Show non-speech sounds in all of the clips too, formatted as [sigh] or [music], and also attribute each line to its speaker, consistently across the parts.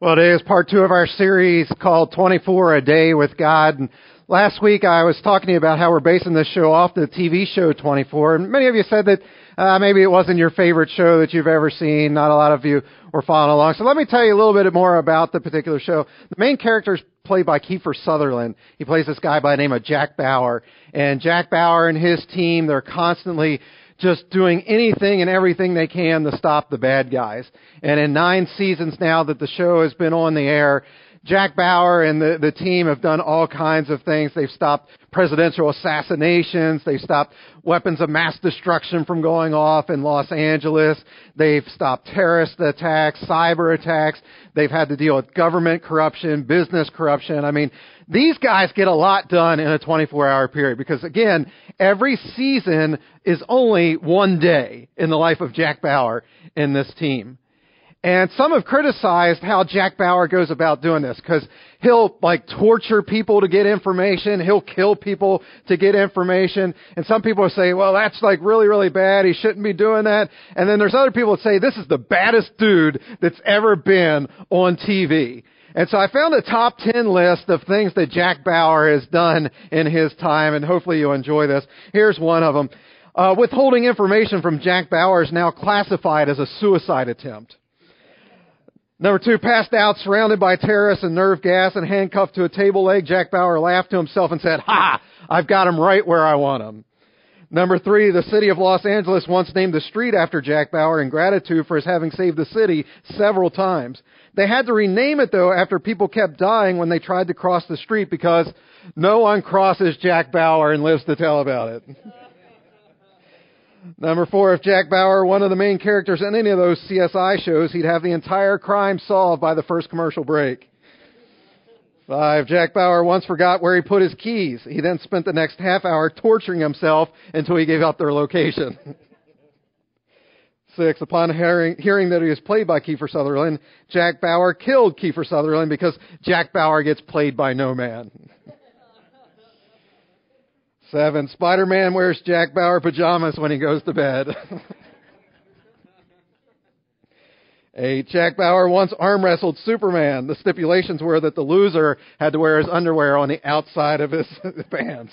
Speaker 1: Well, today is part two of our series called 24 a Day with God. And last week I was talking to you about how we're basing this show off the TV show 24. And many of you said that uh, maybe it wasn't your favorite show that you've ever seen. Not a lot of you were following along. So let me tell you a little bit more about the particular show. The main character is played by Kiefer Sutherland. He plays this guy by the name of Jack Bauer. And Jack Bauer and his team, they're constantly just doing anything and everything they can to stop the bad guys. And in nine seasons now that the show has been on the air, Jack Bauer and the, the team have done all kinds of things. They've stopped presidential assassinations. They've stopped weapons of mass destruction from going off in Los Angeles. They've stopped terrorist attacks, cyber attacks. They've had to deal with government corruption, business corruption. I mean, these guys get a lot done in a 24 hour period because again, every season is only one day in the life of Jack Bauer in this team. And some have criticized how Jack Bauer goes about doing this because he'll like torture people to get information. He'll kill people to get information. And some people say, well, that's like really, really bad. He shouldn't be doing that. And then there's other people that say this is the baddest dude that's ever been on TV. And so I found a top 10 list of things that Jack Bauer has done in his time, and hopefully you'll enjoy this. Here's one of them. Uh, withholding information from Jack Bauer is now classified as a suicide attempt. Number two, passed out, surrounded by terrorists and nerve gas and handcuffed to a table leg, Jack Bauer laughed to himself and said, Ha! I've got him right where I want him. Number three, the city of Los Angeles once named a street after Jack Bauer in gratitude for his having saved the city several times. They had to rename it though after people kept dying when they tried to cross the street because no one crosses Jack Bauer and lives to tell about it. [laughs] Number four, if Jack Bauer, one of the main characters in any of those CSI shows, he'd have the entire crime solved by the first commercial break. Uh, Five, Jack Bauer once forgot where he put his keys. He then spent the next half hour torturing himself until he gave up their location. [laughs] Six, upon hearing, hearing that he was played by Kiefer Sutherland, Jack Bauer killed Kiefer Sutherland because Jack Bauer gets played by no man. [laughs] Seven, Spider-Man wears Jack Bauer pajamas when he goes to bed. [laughs] Eight, Jack Bauer once arm wrestled Superman. The stipulations were that the loser had to wear his underwear on the outside of his [laughs] pants.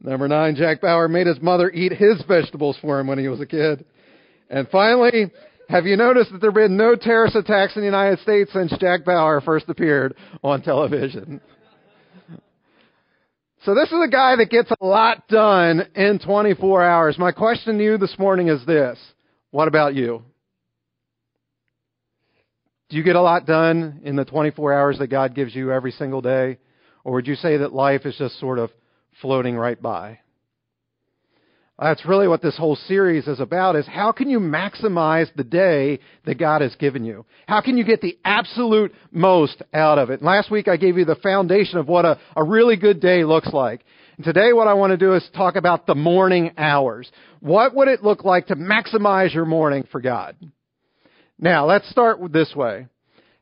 Speaker 1: Number nine, Jack Bauer made his mother eat his vegetables for him when he was a kid. And finally, have you noticed that there have been no terrorist attacks in the United States since Jack Bauer first appeared on television? So this is a guy that gets a lot done in 24 hours. My question to you this morning is this. What about you? Do you get a lot done in the 24 hours that God gives you every single day? Or would you say that life is just sort of floating right by? That's really what this whole series is about is how can you maximize the day that God has given you? How can you get the absolute most out of it? And last week I gave you the foundation of what a, a really good day looks like. And today what I want to do is talk about the morning hours. What would it look like to maximize your morning for God? Now, let's start this way.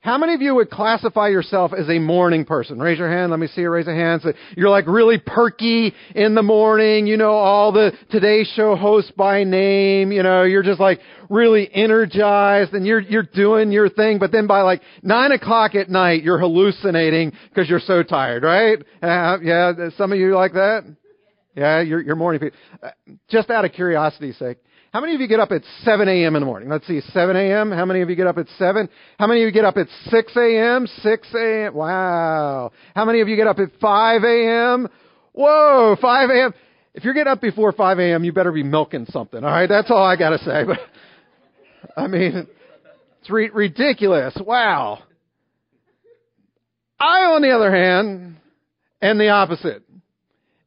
Speaker 1: How many of you would classify yourself as a morning person? Raise your hand. Let me see you raise a hand. So you're like really perky in the morning. You know all the Today Show hosts by name. You know, you're just like really energized and you're, you're doing your thing. But then by like nine o'clock at night, you're hallucinating because you're so tired, right? Uh, yeah. Some of you like that? Yeah, you're, you're morning people. Uh, just out of curiosity's sake. How many of you get up at 7 a.m. in the morning? Let's see, 7 a.m. How many of you get up at 7? How many of you get up at 6 a.m.? 6 a.m. Wow. How many of you get up at 5 a.m.? Whoa, 5 a.m. If you're getting up before 5 a.m., you better be milking something. All right, that's all I got to say. But [laughs] I mean, it's re- ridiculous. Wow. I, on the other hand, am the opposite.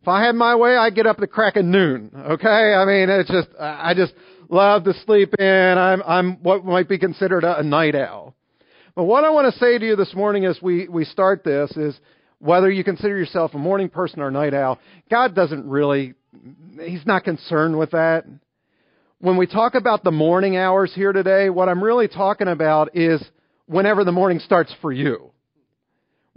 Speaker 1: If I had my way, I'd get up at the crack of noon. Okay? I mean, it's just, I just love to sleep in. I'm, I'm what might be considered a, a night owl. But what I want to say to you this morning as we, we start this is whether you consider yourself a morning person or a night owl, God doesn't really, He's not concerned with that. When we talk about the morning hours here today, what I'm really talking about is whenever the morning starts for you.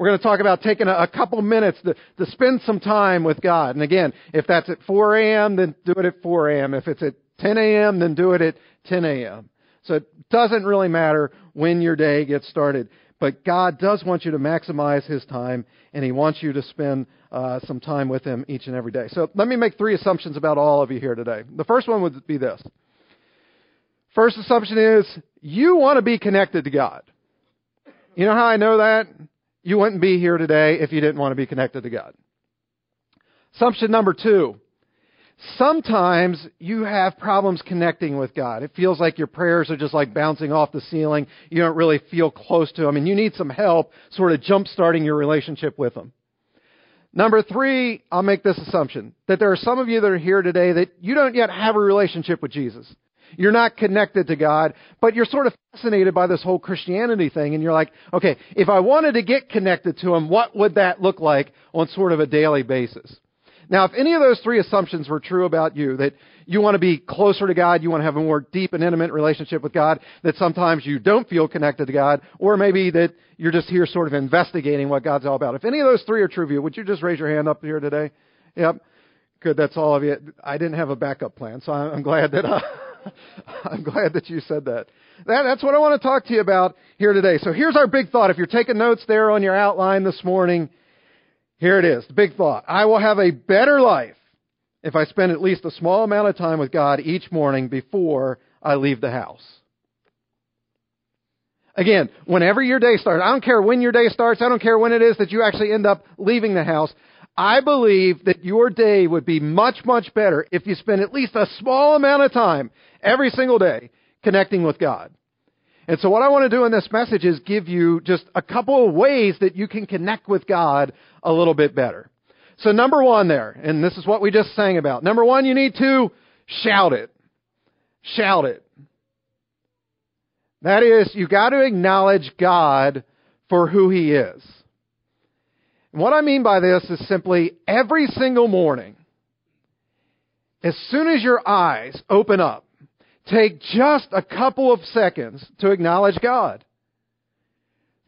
Speaker 1: We're going to talk about taking a, a couple minutes to, to spend some time with God. And again, if that's at 4 a.m., then do it at 4 a.m. If it's at 10 a.m., then do it at 10 a.m. So it doesn't really matter when your day gets started. But God does want you to maximize His time, and He wants you to spend uh, some time with Him each and every day. So let me make three assumptions about all of you here today. The first one would be this. First assumption is you want to be connected to God. You know how I know that? You wouldn't be here today if you didn't want to be connected to God. Assumption number two. Sometimes you have problems connecting with God. It feels like your prayers are just like bouncing off the ceiling. You don't really feel close to Him, and you need some help sort of jump starting your relationship with Him. Number three, I'll make this assumption that there are some of you that are here today that you don't yet have a relationship with Jesus. You're not connected to God, but you're sort of fascinated by this whole Christianity thing, and you're like, okay, if I wanted to get connected to Him, what would that look like on sort of a daily basis? Now, if any of those three assumptions were true about you, that you want to be closer to God, you want to have a more deep and intimate relationship with God, that sometimes you don't feel connected to God, or maybe that you're just here sort of investigating what God's all about. If any of those three are true of you, would you just raise your hand up here today? Yep. Good, that's all of you. I didn't have a backup plan, so I'm glad that uh, [laughs] [laughs] I'm glad that you said that. that. That's what I want to talk to you about here today. So here's our big thought. If you're taking notes there on your outline this morning, here it is, the big thought. I will have a better life if I spend at least a small amount of time with God each morning before I leave the house. Again, whenever your day starts, I don't care when your day starts, I don't care when it is that you actually end up leaving the house. I believe that your day would be much, much better if you spend at least a small amount of time every single day connecting with God. And so what I want to do in this message is give you just a couple of ways that you can connect with God a little bit better. So number one there, and this is what we just sang about. Number one, you need to shout it. Shout it. That is, you've got to acknowledge God for who He is. What I mean by this is simply every single morning, as soon as your eyes open up, take just a couple of seconds to acknowledge God.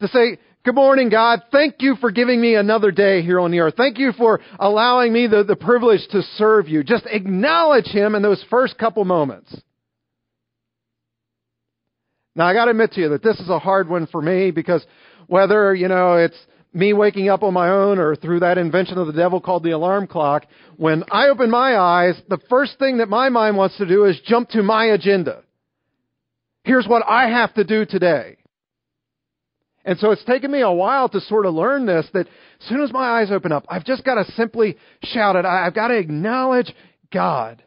Speaker 1: To say, Good morning, God. Thank you for giving me another day here on the earth. Thank you for allowing me the, the privilege to serve you. Just acknowledge Him in those first couple moments. Now, I got to admit to you that this is a hard one for me because whether, you know, it's me waking up on my own or through that invention of the devil called the alarm clock, when I open my eyes, the first thing that my mind wants to do is jump to my agenda. Here's what I have to do today. And so it's taken me a while to sort of learn this that as soon as my eyes open up, I've just got to simply shout it. I've got to acknowledge God.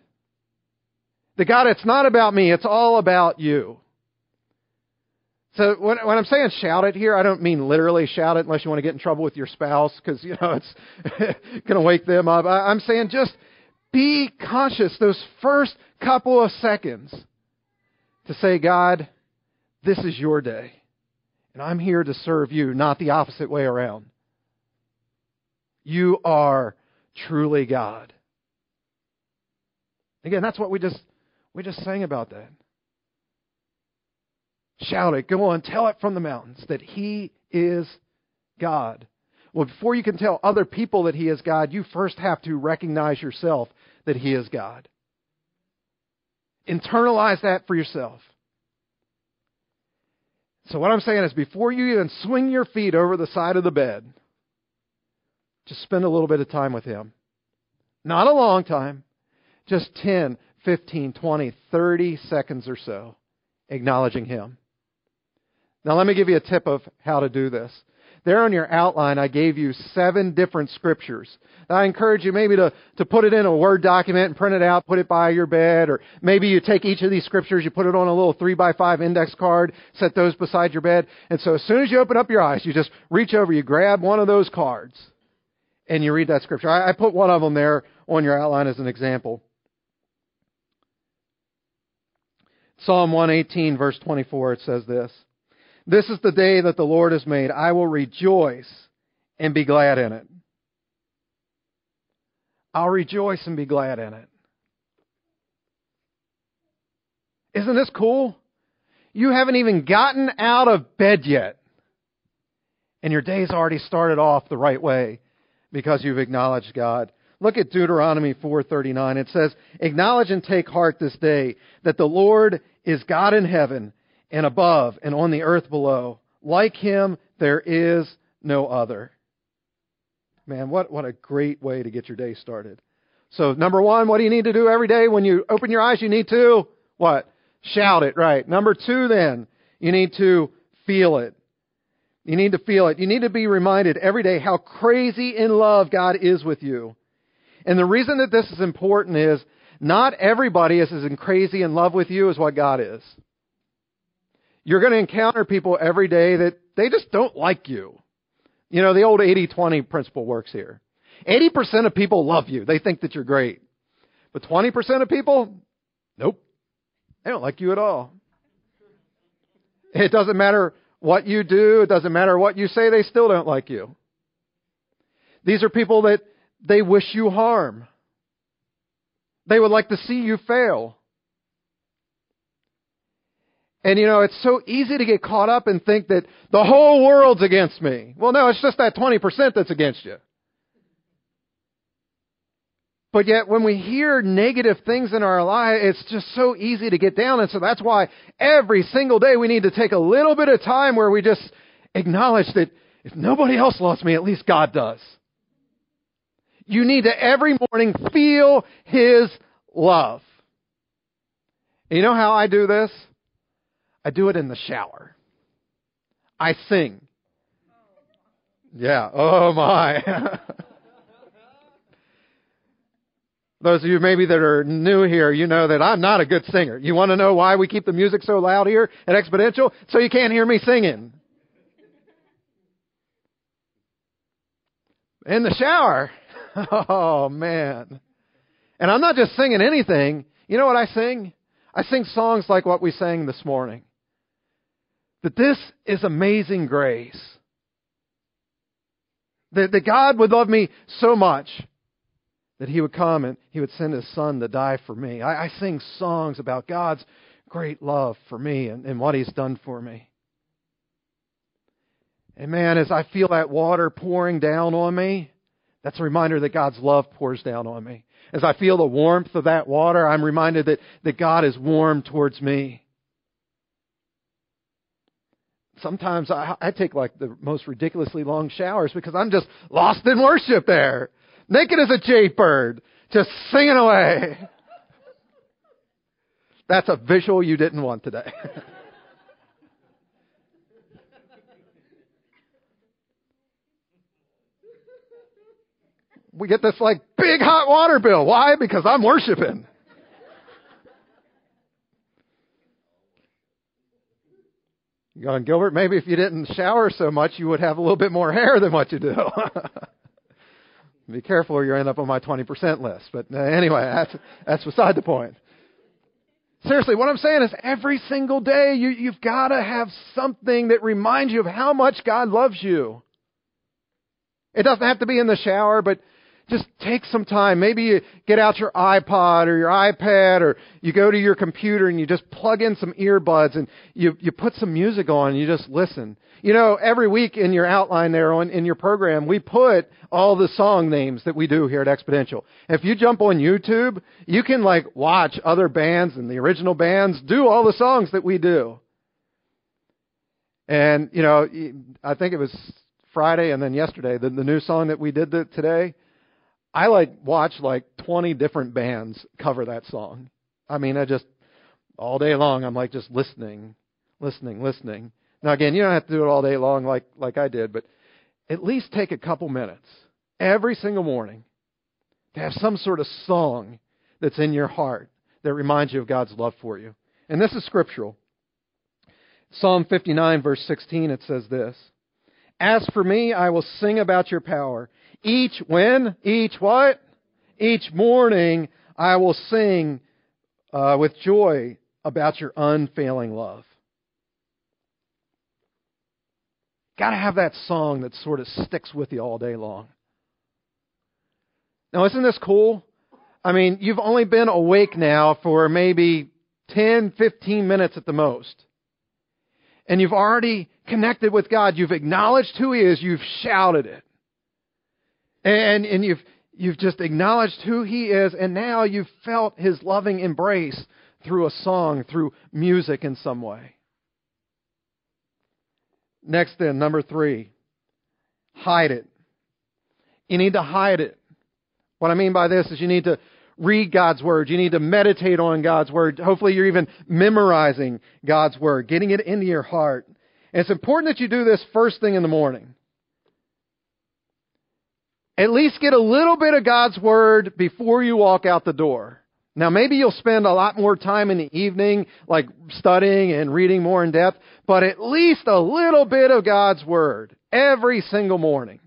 Speaker 1: The God, it's not about me, it's all about you. So when, when I'm saying shout it here, I don't mean literally shout it unless you want to get in trouble with your spouse because, you know, it's [laughs] going to wake them up. I, I'm saying just be conscious those first couple of seconds to say, God, this is your day. And I'm here to serve you, not the opposite way around. You are truly God. Again, that's what we just we just sang about that. Shout it. Go on. Tell it from the mountains that He is God. Well, before you can tell other people that He is God, you first have to recognize yourself that He is God. Internalize that for yourself. So, what I'm saying is, before you even swing your feet over the side of the bed, just spend a little bit of time with Him. Not a long time, just 10, 15, 20, 30 seconds or so, acknowledging Him. Now, let me give you a tip of how to do this. There on your outline, I gave you seven different scriptures. I encourage you maybe to, to put it in a Word document and print it out, put it by your bed, or maybe you take each of these scriptures, you put it on a little three by five index card, set those beside your bed, and so as soon as you open up your eyes, you just reach over, you grab one of those cards, and you read that scripture. I, I put one of them there on your outline as an example. Psalm 118, verse 24, it says this. This is the day that the Lord has made. I will rejoice and be glad in it. I'll rejoice and be glad in it. Isn't this cool? You haven't even gotten out of bed yet. And your day's already started off the right way because you've acknowledged God. Look at Deuteronomy 4:39. It says, "Acknowledge and take heart this day that the Lord is God in heaven and above and on the earth below. Like him, there is no other. Man, what, what a great way to get your day started. So, number one, what do you need to do every day when you open your eyes? You need to, what? Shout it, right. Number two, then, you need to feel it. You need to feel it. You need to be reminded every day how crazy in love God is with you. And the reason that this is important is not everybody is as crazy in love with you as what God is. You're going to encounter people every day that they just don't like you. You know, the old 80-20 principle works here. 80% of people love you. They think that you're great. But 20% of people, nope. They don't like you at all. It doesn't matter what you do, it doesn't matter what you say, they still don't like you. These are people that they wish you harm. They would like to see you fail. And you know, it's so easy to get caught up and think that the whole world's against me. Well, no, it's just that 20% that's against you. But yet, when we hear negative things in our life, it's just so easy to get down. And so that's why every single day we need to take a little bit of time where we just acknowledge that if nobody else loves me, at least God does. You need to every morning feel His love. And you know how I do this? I do it in the shower. I sing. Yeah. Oh my. [laughs] Those of you maybe that are new here, you know that I'm not a good singer. You want to know why we keep the music so loud here at Exponential? So you can't hear me singing. In the shower. [laughs] Oh man. And I'm not just singing anything. You know what I sing? I sing songs like what we sang this morning. That this is amazing grace. That, that God would love me so much that he would come and he would send his son to die for me. I, I sing songs about God's great love for me and, and what he's done for me. And man, as I feel that water pouring down on me, that's a reminder that God's love pours down on me. As I feel the warmth of that water, I'm reminded that, that God is warm towards me. Sometimes I, I take like the most ridiculously long showers because I'm just lost in worship there naked as a jaybird, just singing away. [laughs] That's a visual you didn't want today. [laughs] we get this like big hot water bill. Why? Because I'm worshiping. Going, Gilbert, maybe if you didn't shower so much, you would have a little bit more hair than what you do. [laughs] Be careful or you end up on my 20% list. But uh, anyway, that's, that's beside the point. Seriously, what I'm saying is every single day you, you've got to have something that reminds you of how much God loves you. It doesn't have to be in the shower, but just take some time. Maybe you get out your iPod or your iPad or you go to your computer and you just plug in some earbuds and you, you put some music on and you just listen. You know, every week in your outline there on, in your program, we put all the song names that we do here at Exponential. If you jump on YouTube, you can like watch other bands and the original bands do all the songs that we do. And, you know, I think it was Friday and then yesterday, the, the new song that we did the, today, I like watch like 20 different bands cover that song. I mean, I just all day long I'm like just listening, listening, listening. Now again, you don't have to do it all day long like like I did, but at least take a couple minutes every single morning to have some sort of song that's in your heart that reminds you of God's love for you. And this is scriptural. Psalm 59 verse 16 it says this. As for me, I will sing about your power. Each when? Each what? Each morning I will sing uh, with joy about your unfailing love. Got to have that song that sort of sticks with you all day long. Now, isn't this cool? I mean, you've only been awake now for maybe 10, 15 minutes at the most. And you've already connected with God. You've acknowledged who He is. You've shouted it. And, and you've, you've just acknowledged who He is, and now you've felt His loving embrace through a song, through music in some way. Next then, number three, hide it. You need to hide it. What I mean by this is you need to read God's Word. You need to meditate on God's Word. Hopefully you're even memorizing God's Word, getting it into your heart. And it's important that you do this first thing in the morning. At least get a little bit of God's Word before you walk out the door. Now, maybe you'll spend a lot more time in the evening, like studying and reading more in depth, but at least a little bit of God's Word every single morning.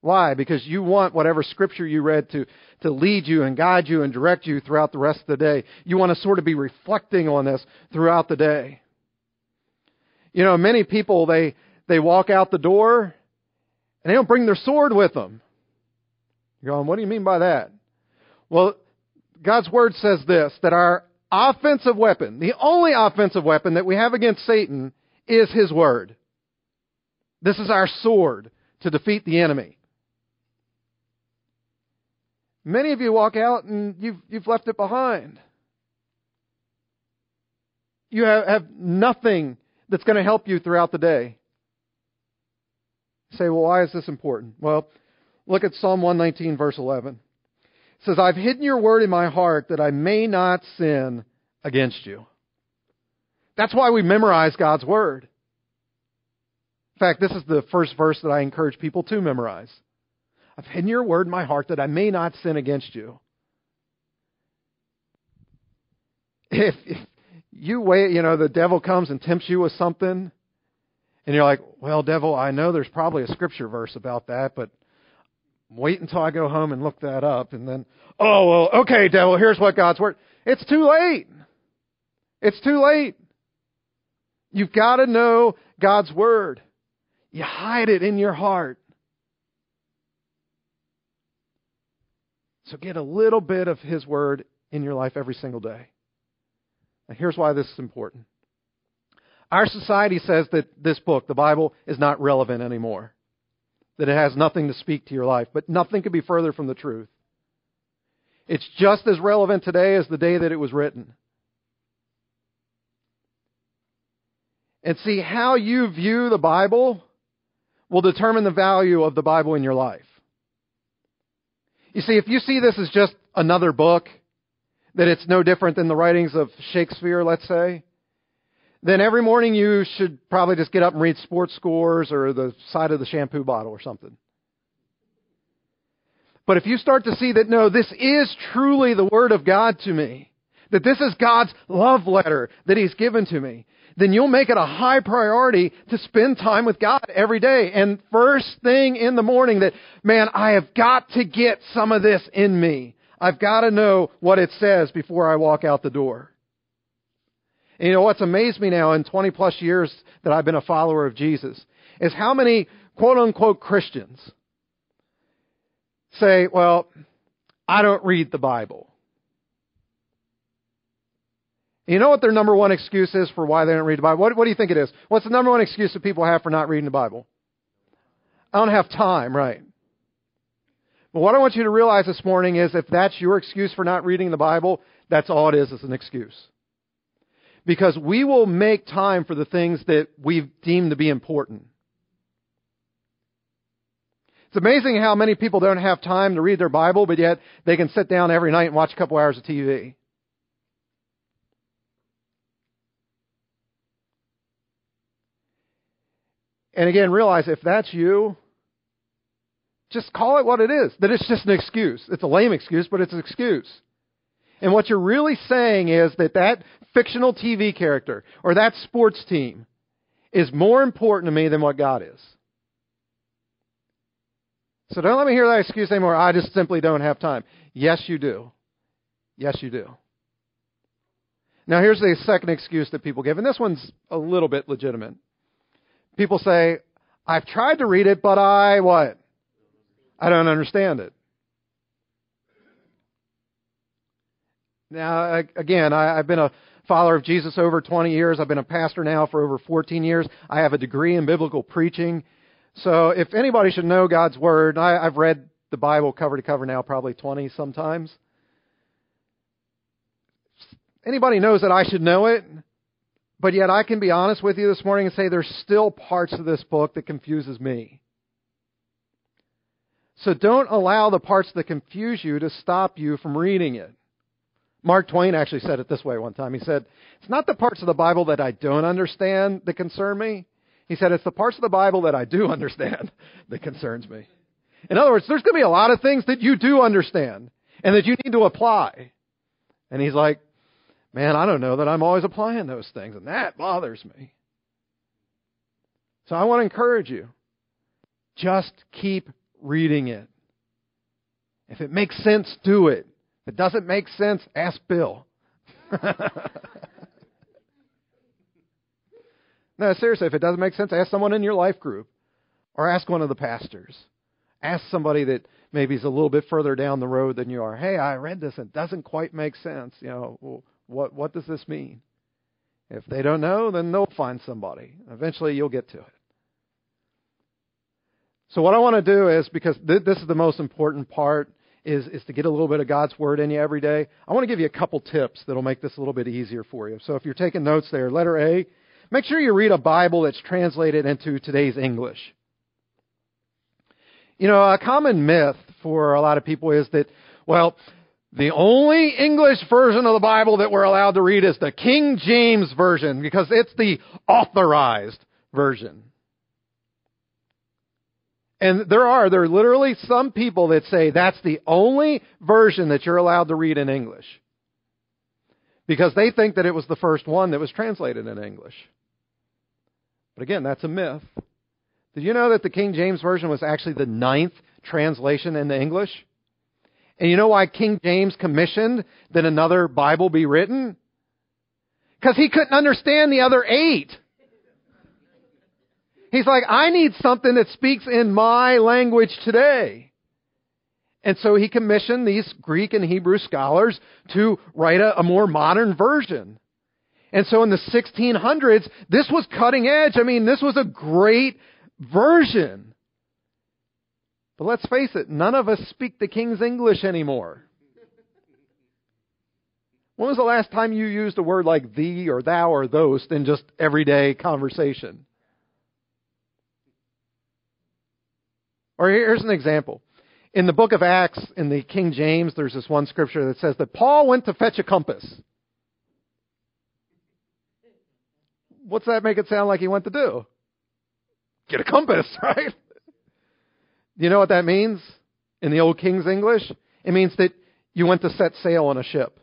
Speaker 1: Why? Because you want whatever scripture you read to, to lead you and guide you and direct you throughout the rest of the day. You want to sort of be reflecting on this throughout the day. You know, many people, they, they walk out the door and they don't bring their sword with them. You're going, what do you mean by that? Well, God's Word says this, that our offensive weapon, the only offensive weapon that we have against Satan is His Word. This is our sword to defeat the enemy. Many of you walk out and you've, you've left it behind. You have, have nothing that's going to help you throughout the day. Say, well, why is this important? Well, look at Psalm 119, verse 11. It says, I've hidden your word in my heart that I may not sin against you. That's why we memorize God's word. In fact, this is the first verse that I encourage people to memorize. I've hidden your word in my heart that I may not sin against you. If, if you wait, you know, the devil comes and tempts you with something, and you're like, well, devil, I know there's probably a scripture verse about that, but wait until I go home and look that up, and then, oh, well, okay, devil, here's what God's word. It's too late. It's too late. You've got to know God's word. You hide it in your heart. So get a little bit of His Word in your life every single day. And here's why this is important. Our society says that this book, the Bible, is not relevant anymore, that it has nothing to speak to your life, but nothing could be further from the truth. It's just as relevant today as the day that it was written. And see, how you view the Bible will determine the value of the Bible in your life. You see, if you see this as just another book, that it's no different than the writings of Shakespeare, let's say, then every morning you should probably just get up and read sports scores or the side of the shampoo bottle or something. But if you start to see that, no, this is truly the Word of God to me, that this is God's love letter that He's given to me, then you'll make it a high priority to spend time with God every day. And first thing in the morning that, man, I have got to get some of this in me. I've got to know what it says before I walk out the door. And you know what's amazed me now in 20 plus years that I've been a follower of Jesus is how many quote unquote Christians say, well, I don't read the Bible. You know what their number one excuse is for why they don't read the Bible? What, what do you think it is? What's the number one excuse that people have for not reading the Bible? I don't have time, right? But what I want you to realize this morning is if that's your excuse for not reading the Bible, that's all it is, is an excuse. Because we will make time for the things that we've deemed to be important. It's amazing how many people don't have time to read their Bible, but yet they can sit down every night and watch a couple hours of TV. And again, realize if that's you, just call it what it is. That it's just an excuse. It's a lame excuse, but it's an excuse. And what you're really saying is that that fictional TV character or that sports team is more important to me than what God is. So don't let me hear that excuse anymore. I just simply don't have time. Yes, you do. Yes, you do. Now, here's the second excuse that people give, and this one's a little bit legitimate. People say, I've tried to read it, but I what? I don't understand it. Now, again, I, have been a follower of Jesus over 20 years. I've been a pastor now for over 14 years. I have a degree in biblical preaching. So if anybody should know God's Word, I, I've read the Bible cover to cover now probably 20 sometimes. Anybody knows that I should know it, But yet I can be honest with you this morning and say there's still parts of this book that confuses me. So don't allow the parts that confuse you to stop you from reading it. Mark Twain actually said it this way one time. He said, It's not the parts of the Bible that I don't understand that concern me. He said, It's the parts of the Bible that I do [laughs] understand that concerns me. In other words, there's going to be a lot of things that you do understand and that you need to apply. And he's like, Man, I don't know that I'm always applying those things, and that bothers me. So I want to encourage you just keep reading it. If it makes sense, do it. If it doesn't make sense, ask Bill. [laughs] no, seriously, if it doesn't make sense, ask someone in your life group or ask one of the pastors. Ask somebody that maybe is a little bit further down the road than you are. Hey, I read this and it doesn't quite make sense. You know, what what does this mean? If they don't know, then they'll find somebody. Eventually you'll get to it. So what I want to do is because th- this is the most important part is is to get a little bit of God's word in you every day. I want to give you a couple tips that'll make this a little bit easier for you. So if you're taking notes there, letter A, make sure you read a Bible that's translated into today's English. You know, a common myth for a lot of people is that well, the only English version of the Bible that we're allowed to read is the King James Version because it's the authorized version. And there are, there are literally some people that say that's the only version that you're allowed to read in English. Because they think that it was the first one that was translated in English. But again, that's a myth. Did you know that the King James Version was actually the ninth translation into English? And you know why King James commissioned that another Bible be written? Because he couldn't understand the other eight. He's like, I need something that speaks in my language today. And so he commissioned these Greek and Hebrew scholars to write a, a, more modern version. And so in the 1600s, this was cutting edge. I mean, this was a great version. But let's face it, none of us speak the King's English anymore. When was the last time you used a word like thee or thou or those in just everyday conversation? Or here's an example. In the book of Acts, in the King James, there's this one scripture that says that Paul went to fetch a compass. What's that make it sound like he went to do? Get a compass, [laughs] right? You know what that means in the old King's English? It means that you went to set sail on a ship.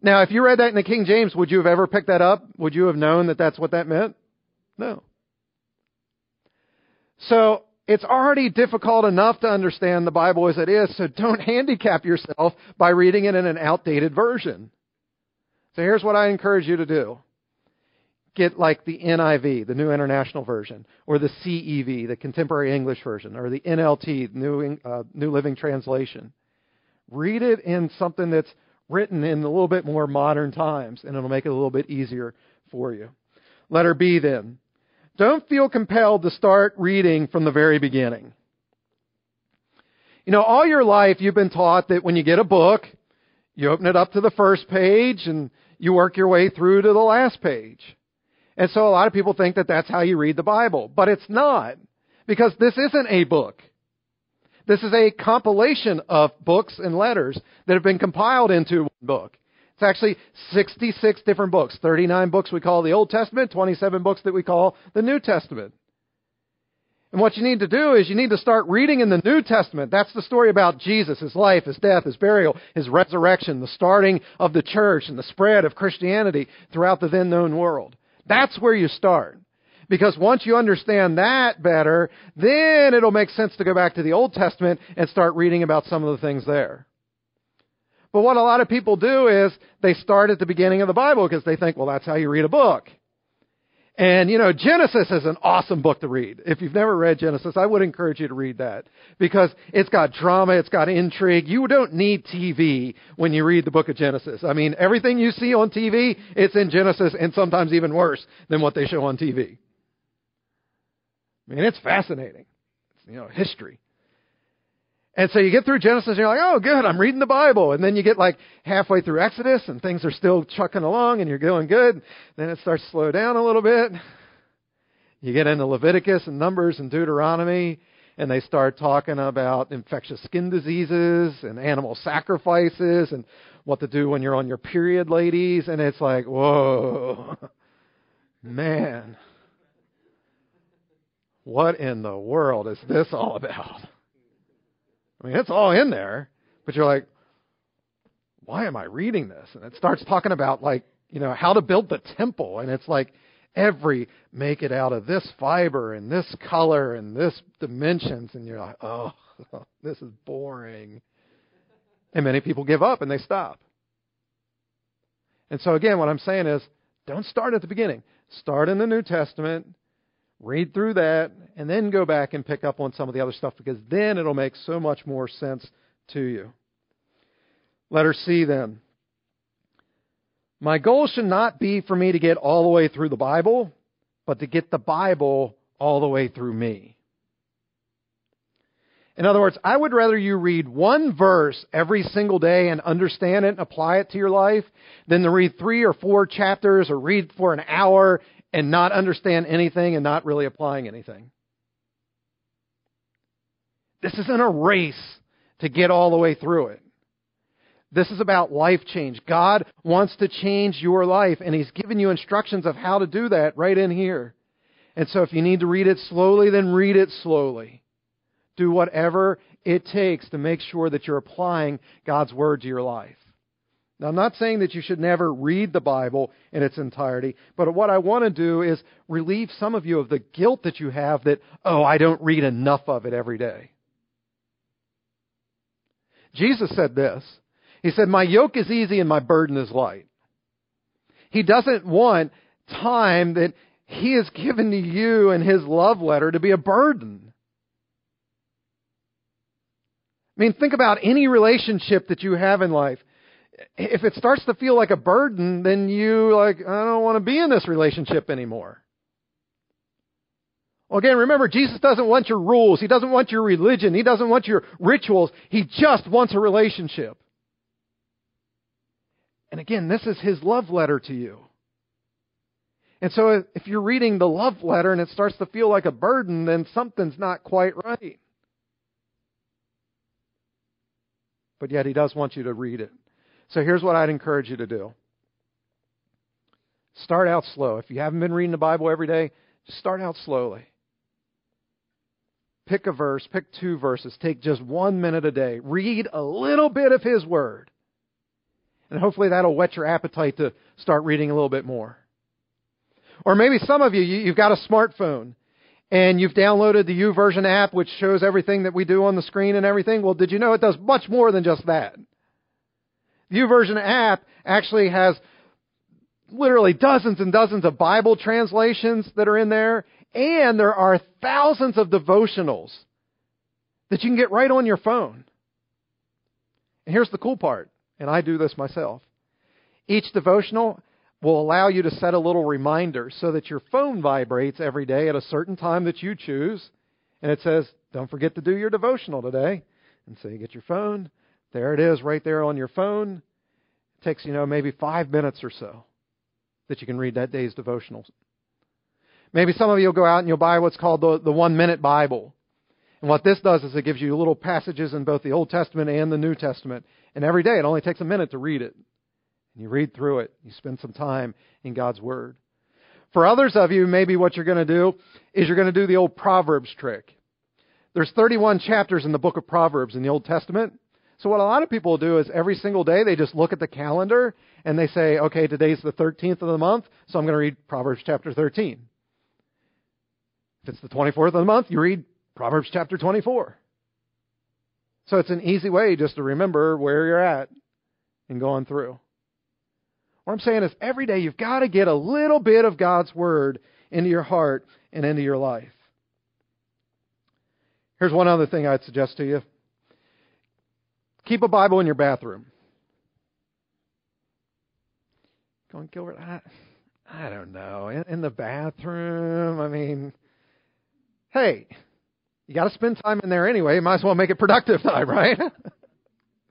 Speaker 1: Now, if you read that in the King James, would you have ever picked that up? Would you have known that that's what that meant? No. So, it's already difficult enough to understand the Bible as it is, so don't [laughs] handicap yourself by reading it in an outdated version. So here's what I encourage you to do. Get like the NIV, the New International Version, or the CEV, the Contemporary English Version, or the NLT, New, uh, New Living Translation. Read it in something that's written in a little bit more modern times, and it'll make it a little bit easier for you. Letter B then. Don't feel compelled to start reading from the very beginning. You know, all your life you've been taught that when you get a book, you open it up to the first page and you work your way through to the last page. And so a lot of people think that that's how you read the Bible, but it's not. Because this isn't a book. This is a compilation of books and letters that have been compiled into one book. It's actually 66 different books. 39 books we call the Old Testament, 27 books that we call the New Testament. And what you need to do is you need to start reading in the New Testament. That's the story about Jesus, his life, his death, his burial, his resurrection, the starting of the church and the spread of Christianity throughout the then known world. That's where you start. Because once you understand that better, then it'll make sense to go back to the Old Testament and start reading about some of the things there. But what a lot of people do is they start at the beginning of the Bible because they think, well, that's how you read a book. And, you know, Genesis is an awesome book to read. If you've never read Genesis, I would encourage you to read that because it's got drama, it's got intrigue. You don't need TV when you read the book of Genesis. I mean, everything you see on TV, it's in Genesis and sometimes even worse than what they show on TV. I mean, it's fascinating. It's, you know, history. And so you get through Genesis and you're like, oh, good, I'm reading the Bible. And then you get like halfway through Exodus and things are still chucking along and you're going good. Then it starts to slow down a little bit. You get into Leviticus and Numbers and Deuteronomy and they start talking about infectious skin diseases and animal sacrifices and what to do when you're on your period, ladies. And it's like, whoa, [laughs] man, what in the world is this all about? I mean, it's all in there, but you're like, why am I reading this? And it starts talking about like, you know, how to build the temple. And it's like every make it out of this fiber and this color and this dimensions. And you're like, oh, [laughs] this is boring. And many people give up and they stop. And so again, what I'm saying is don't start at the beginning. Start in the New Testament read through that, and then go back and pick up on some of the other stuff because then it'll make so much more sense to you. Letter C then. My goal should not be for me to get all the way through the Bible, but to get the Bible all the way through me. In other words, I would rather you read one verse every single day and understand it and apply it to your life than to read three or four chapters or read for an hour and not understand anything and not really applying anything. This isn't a race to get all the way through it. This is about life change. God wants to change your life, and He's given you instructions of how to do that right in here. And so if you need to read it slowly, then read it slowly. Do whatever it takes to make sure that you're applying God's Word to your life. Now, I'm not saying that you should never read the Bible in its entirety, but what I want to do is relieve some of you of the guilt that you have that, oh, I don't read enough of it every day. Jesus said this He said, My yoke is easy and my burden is light. He doesn't want time that He has given to you in His love letter to be a burden. I mean, think about any relationship that you have in life if it starts to feel like a burden, then you like, I don't want to be in this relationship anymore. Well, again, remember, Jesus doesn't want your rules. He doesn't want your religion. He doesn't want your rituals. He just wants a relationship. And again, this is his love letter to you. And so if you're reading the love letter and it starts to feel like a burden, then something's not quite right. But yet he does want you to read it. So here's what I'd encourage you to do start out slow. If you haven't been reading the Bible every day, just start out slowly. Pick a verse, pick two verses, take just one minute a day. Read a little bit of His Word. And hopefully that'll whet your appetite to start reading a little bit more. Or maybe some of you, you've got a smartphone and you've downloaded the YouVersion app, which shows everything that we do on the screen and everything. Well, did you know it does much more than just that? The YouVersion app actually has literally dozens and dozens of Bible translations that are in there, and there are thousands of devotionals that you can get right on your phone. And here's the cool part, and I do this myself. Each devotional will allow you to set a little reminder so that your phone vibrates every day at a certain time that you choose, and it says, Don't forget to do your devotional today. And so you get your phone, there it is right there on your phone. It takes, you know, maybe five minutes or so that you can read that day's devotionals. Maybe some of you will go out and you'll buy what's called the, the one minute Bible. And what this does is it gives you little passages in both the Old Testament and the New Testament. And every day it only takes a minute to read it. And you read through it. You spend some time in God's Word. For others of you, maybe what you're going to do is you're going to do the old Proverbs trick. There's 31 chapters in the book of Proverbs in the Old Testament. So what a lot of people do is every single day they just look at the calendar and they say, okay, today's the 13th of the month, so I'm going to read Proverbs chapter 13. If it's the 24th of the month, you read Proverbs chapter 24. So it's an easy way just to remember where you're at and going through. What I'm saying is every day you've got to get a little bit of God's Word into your heart and into your life. Here's one other thing I'd suggest to you. Keep a Bible in your bathroom. Going, Gilbert, I, I don't know. In, in the bathroom, I mean, hey, You got to spend time in there anyway. You might as well make it productive [laughs] time, right?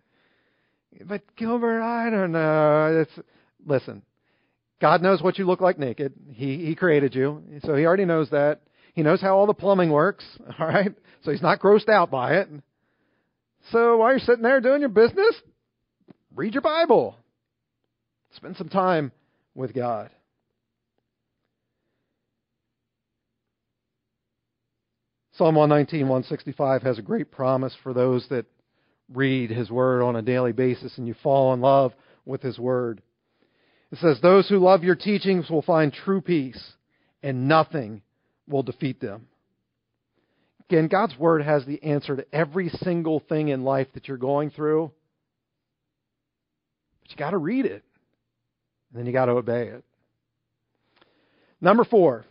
Speaker 1: [laughs] but Gilbert, I don't know. It's listen. God knows what you look like naked. He he created you, so he already knows that. He knows how all the plumbing works. [laughs] All right, so he's not grossed out by it. So while you're sitting there doing your business, read your Bible. Spend some time with God. Psalm 119, 165 has a great promise for those that read His Word on a daily basis and you fall in love with His Word. It says, Those who love your teachings will find true peace, and nothing will defeat them. Again, God's Word has the answer to every single thing in life that you're going through. But you got to read it, and then you got to obey it. Number four.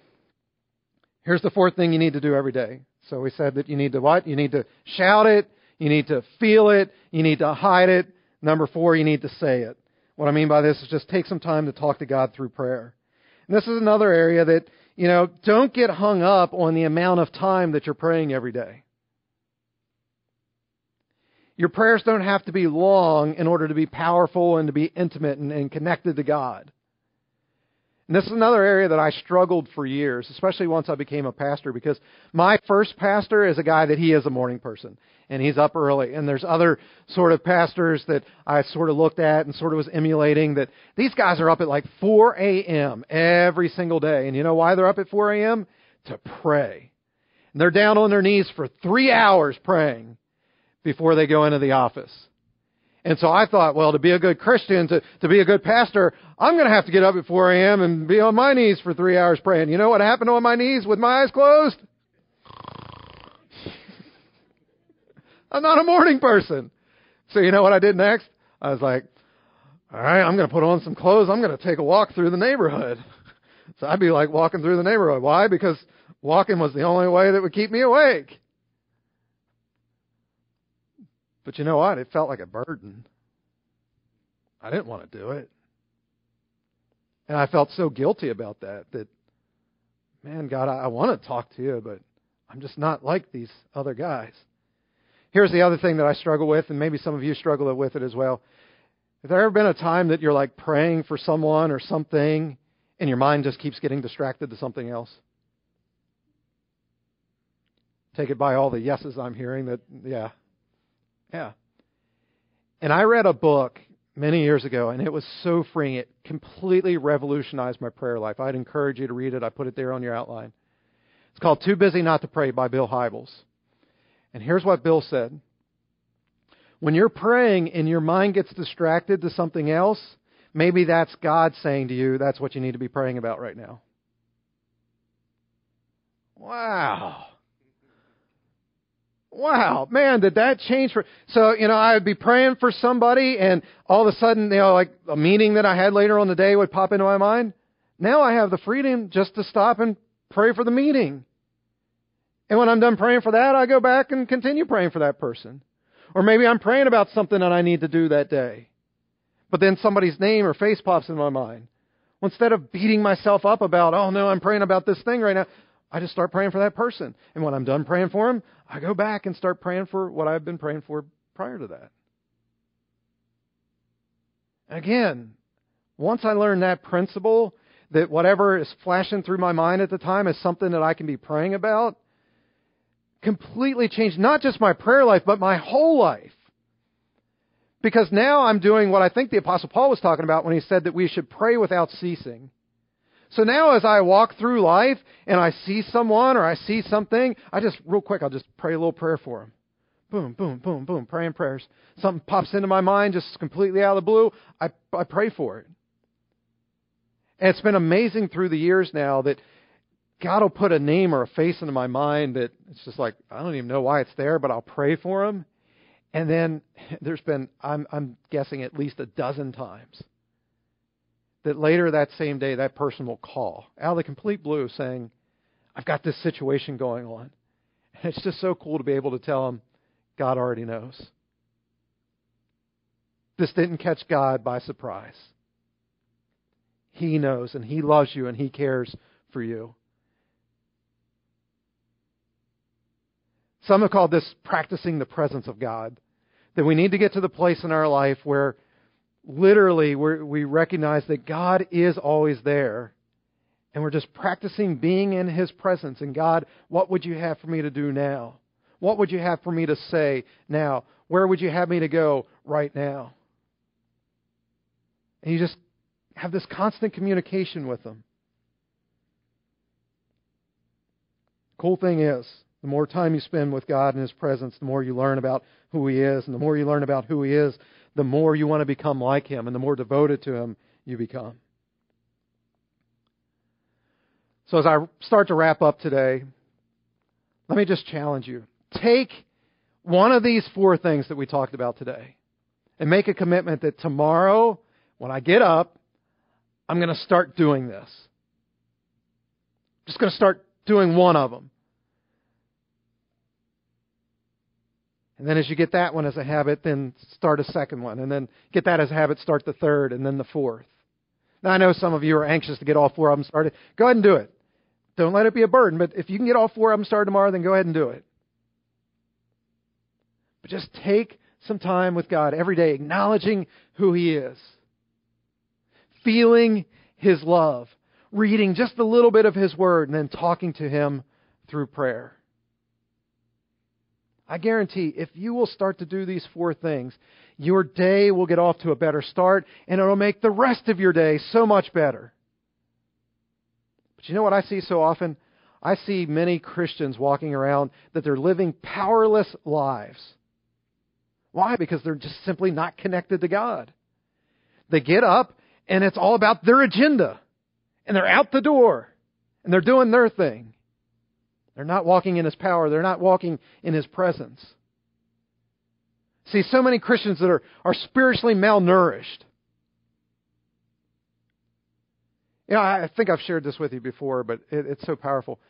Speaker 1: Here's the fourth thing you need to do every day. So we said that you need to what? You need to shout it. You need to feel it. You need to hide it. Number four, you need to say it. What I mean by this is just take some time to talk to God through prayer. And this is another area that, you know, don't get hung up on the amount of time that you're praying every day. Your prayers don't have to be long in order to be powerful and to be intimate and, and connected to God. And this is another area that I struggled for years, especially once I became a pastor, because my first pastor is a guy that he is a morning person, and he's up early. And there's other sort of pastors that I sort of looked at and sort of was emulating that these guys are up at like 4 a.m. every single day. And you know why they're up at 4 a.m.? To pray. And they're down on their knees for three hours praying before they go into the office. And so I thought, well, to be a good Christian, to, to be a good pastor, I'm going to have to get up at 4 a.m. and be on my knees for three hours praying. You know what happened on my knees with my eyes closed? [laughs] I'm not a morning person. So you know what I did next? I was like, all right, I'm going to put on some clothes. I'm going to take a walk through the neighborhood. [laughs] So I'd be like walking through the neighborhood. Why? Because walking was the only way that would keep me awake. But you know what? It felt like a burden. I didn't want to do it. And I felt so guilty about that that, man, God, I, I want to talk to you, but I'm just not like these other guys. Here's the other thing that I struggle with, and maybe some of you struggle with it as well. Has there ever been a time that you're like praying for someone or something, and your mind just keeps getting distracted to something else? Take it by all the yeses I'm hearing that, yeah, yeah. And I read a book many years ago, and it was so freeing. It completely revolutionized my prayer life. I'd encourage you to read it. I put it there on your outline. It's called Too Busy Not to Pray by Bill Hybels. And here's what Bill said When you're praying and your mind gets distracted to something else, maybe that's God saying to you, that's what you need to be praying about right now. Wow wow, man, did that change for so, you know, I would be praying for somebody and all of a sudden, you know, like a meeting that I had later on the day would pop into my mind. Now I have the freedom just to stop and pray for the meeting. And when I'm done praying for that, I go back and continue praying for that person. Or maybe I'm praying about something that I need to do that day. But then somebody's name or face pops in my mind. Well, instead of beating myself up about, oh no, I'm praying about this thing right now, I just start praying for that person. And when I'm done praying for him, I go back and start praying for what I've been praying for prior to that. Again, once I learned that principle, that whatever is flashing through my mind at the time is something that I can be praying about, completely changed not just my prayer life, but my whole life. Because now I'm doing what I think the Apostle Paul was talking about when he said that we should pray without ceasing. So now as I walk through life and I see someone or I see something, I just, real quick, I'll just pray a little prayer for them. Boom, boom, boom, boom, praying prayers. Something pops into my mind just completely out of the blue. I, I pray for it. And it's been amazing through the years now that God will put a name or a face into my mind that it's just like, I don't even know why it's there, but I'll pray for him. And then [laughs] there's been, I'm, I'm guessing at least a dozen times that later that same day that person will call out of the complete blue saying, I've got this situation going on. And it's just so cool to be able to tell them, God already knows. This didn't catch God by surprise. He knows and He loves you and He cares for you. Some have called this practicing the presence of God. That we need to get to the place in our life where literally we recognize that God is always there. And we're just practicing being in His presence. And God, what would you have for me to do now? What would you have for me to say now? Where would you have me to go right now? And you just have this constant communication with Him. Cool thing is, the more time you spend with God in His presence, the more you learn about who He is. And the more you learn about who He is, the more you want to become like Him and the more devoted to Him you become. So as I start to wrap up today, let me just challenge you. Take one of these four things that we talked about today and make a commitment that tomorrow, when I get up, I'm going to start doing this. I'm just going to start doing one of them. And then as you get that one as a habit, then start a second one. And then get that as a habit, start the third, and then the fourth. Now, I know some of you are anxious to get all four of them started. Go ahead and do it. Don't let it be a burden. But if you can get all four of them started tomorrow, then go ahead and do it. But just take some time with God every day, acknowledging who He is, feeling His love, reading just a little bit of His Word, and then talking to Him through prayer. I guarantee if you will start to do these four things, your day will get off to a better start and it'll make the rest of your day so much better. But you know what I see so often? I see many Christians walking around that they're living powerless lives. Why? Because they're just simply not connected to God. They get up and it's all about their agenda. And they're out the door and they're doing their thing. They're not walking in His power. They're not walking in His presence. See, so many Christians that are, are spiritually malnourished. You know, I think I've shared this with you before, but it, it's so powerful.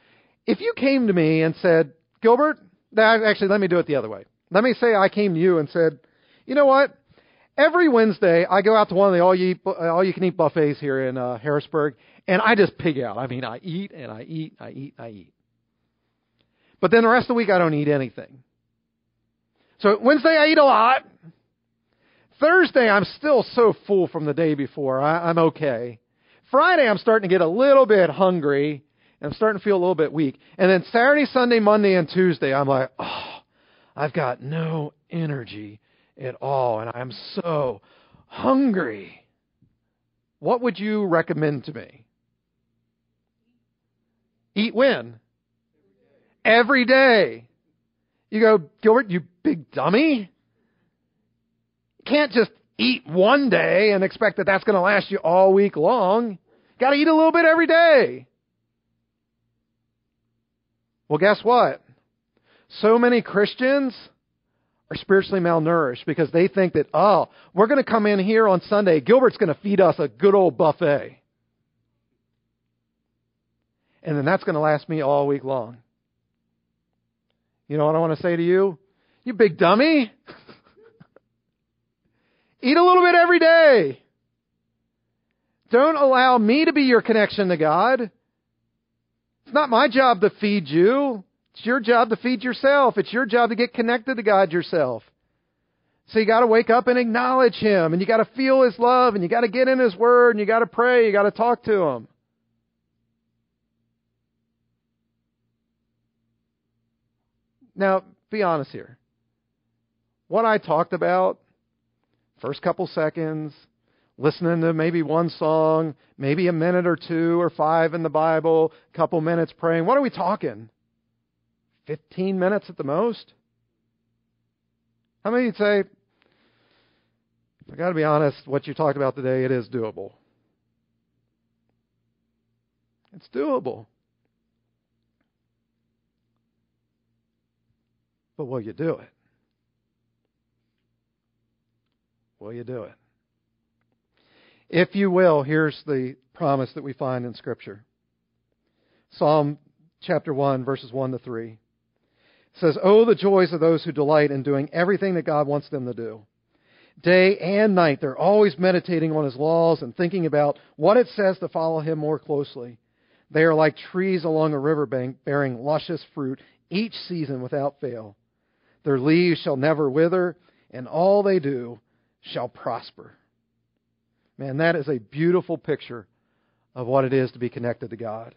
Speaker 1: If you came to me and said, Gilbert, actually, let me do it the other way. Let me say I came to you and said, you know what? Every Wednesday, I go out to one of the all you, all you can eat buffets here in uh, Harrisburg, and I just pig out. I mean, I eat and I eat, and I eat, and I eat. But then the rest of the week, I don't eat anything. So Wednesday, I eat a lot. Thursday, I'm still so full from the day before. I, I'm okay. Friday, I'm starting to get a little bit hungry. And I'm starting to feel a little bit weak. And then Saturday, Sunday, Monday, and Tuesday, I'm like, oh, I've got no energy at all. And I'm so hungry. What would you recommend to me? Eat when? Every day. You go, Gilbert, you big dummy. You can't just eat one day and expect that that's going to last you all week long. Got to eat a little bit every day. Well, guess what? So many Christians are spiritually malnourished because they think that, oh, we're going to come in here on Sunday. Gilbert's going to feed us a good old buffet. And then that's going to last me all week long. You know what I want to say to you? You big dummy. [laughs] Eat a little bit every day. Don't allow me to be your connection to God. It's not my job to feed you. It's your job to feed yourself. It's your job to get connected to God yourself. So you got to wake up and acknowledge Him, and you got to feel His love, and you got to get in His Word, and you got to pray, you got to talk to Him. Now, be honest here. What I talked about, first couple seconds, listening to maybe one song, maybe a minute or two or five in the Bible, a couple minutes praying. What are we talking? 15 minutes at the most? How many would say, I got to be honest, what you talked about today, it is doable. It's doable. But will you do it? Will you do it? If you will, here's the promise that we find in Scripture Psalm chapter 1, verses 1 to 3. It says, Oh, the joys of those who delight in doing everything that God wants them to do. Day and night, they're always meditating on His laws and thinking about what it says to follow Him more closely. They are like trees along a riverbank bearing luscious fruit each season without fail. Their leaves shall never wither, and all they do shall prosper. Man, that is a beautiful picture of what it is to be connected to God.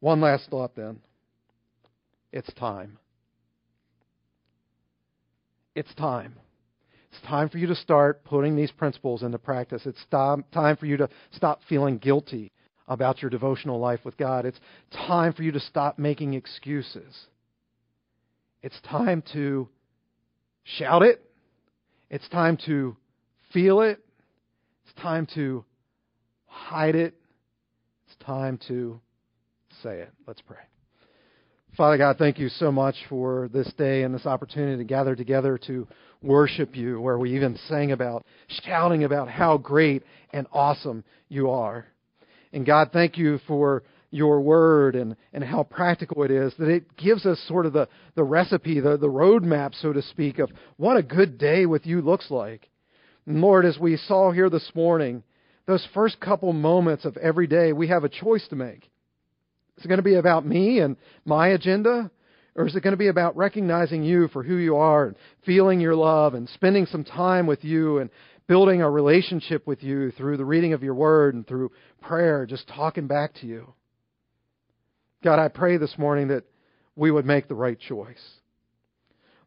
Speaker 1: One last thought then. It's time. It's time. It's time for you to start putting these principles into practice. It's time for you to stop feeling guilty about your devotional life with God. It's time for you to stop making excuses. It's time to shout it. It's time to feel it. It's time to hide it. It's time to say it. Let's pray. Father God, thank you so much for this day and this opportunity to gather together to worship you, where we even sang about, shouting about how great and awesome you are. And God, thank you for your word and, and how practical it is, that it gives us sort of the, the recipe, the, the roadmap, so to speak, of what a good day with you looks like. And Lord, as we saw here this morning, those first couple moments of every day, we have a choice to make. Is it going to be about me and my agenda? Or is it going to be about recognizing you for who you are and feeling your love and spending some time with you and building a relationship with you through the reading of your word and through prayer, just talking back to you? God, I pray this morning that we would make the right choice.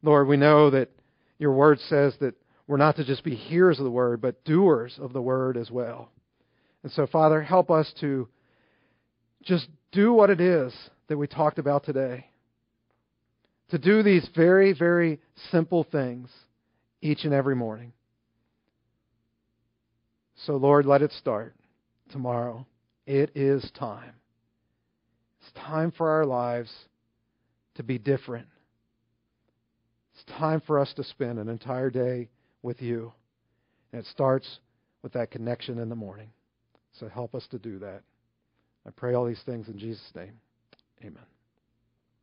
Speaker 1: Lord, we know that your word says that we're not to just be hearers of the word, but doers of the word as well. And so, Father, help us to just do what it is that we talked about today. To do these very, very simple things each and every morning. So, Lord, let it start tomorrow. It is time. It's time for our lives to be different. It's time for us to spend an entire day with you. And it starts with that connection in the morning. So help us to do that. I pray all these things in Jesus' name. Amen.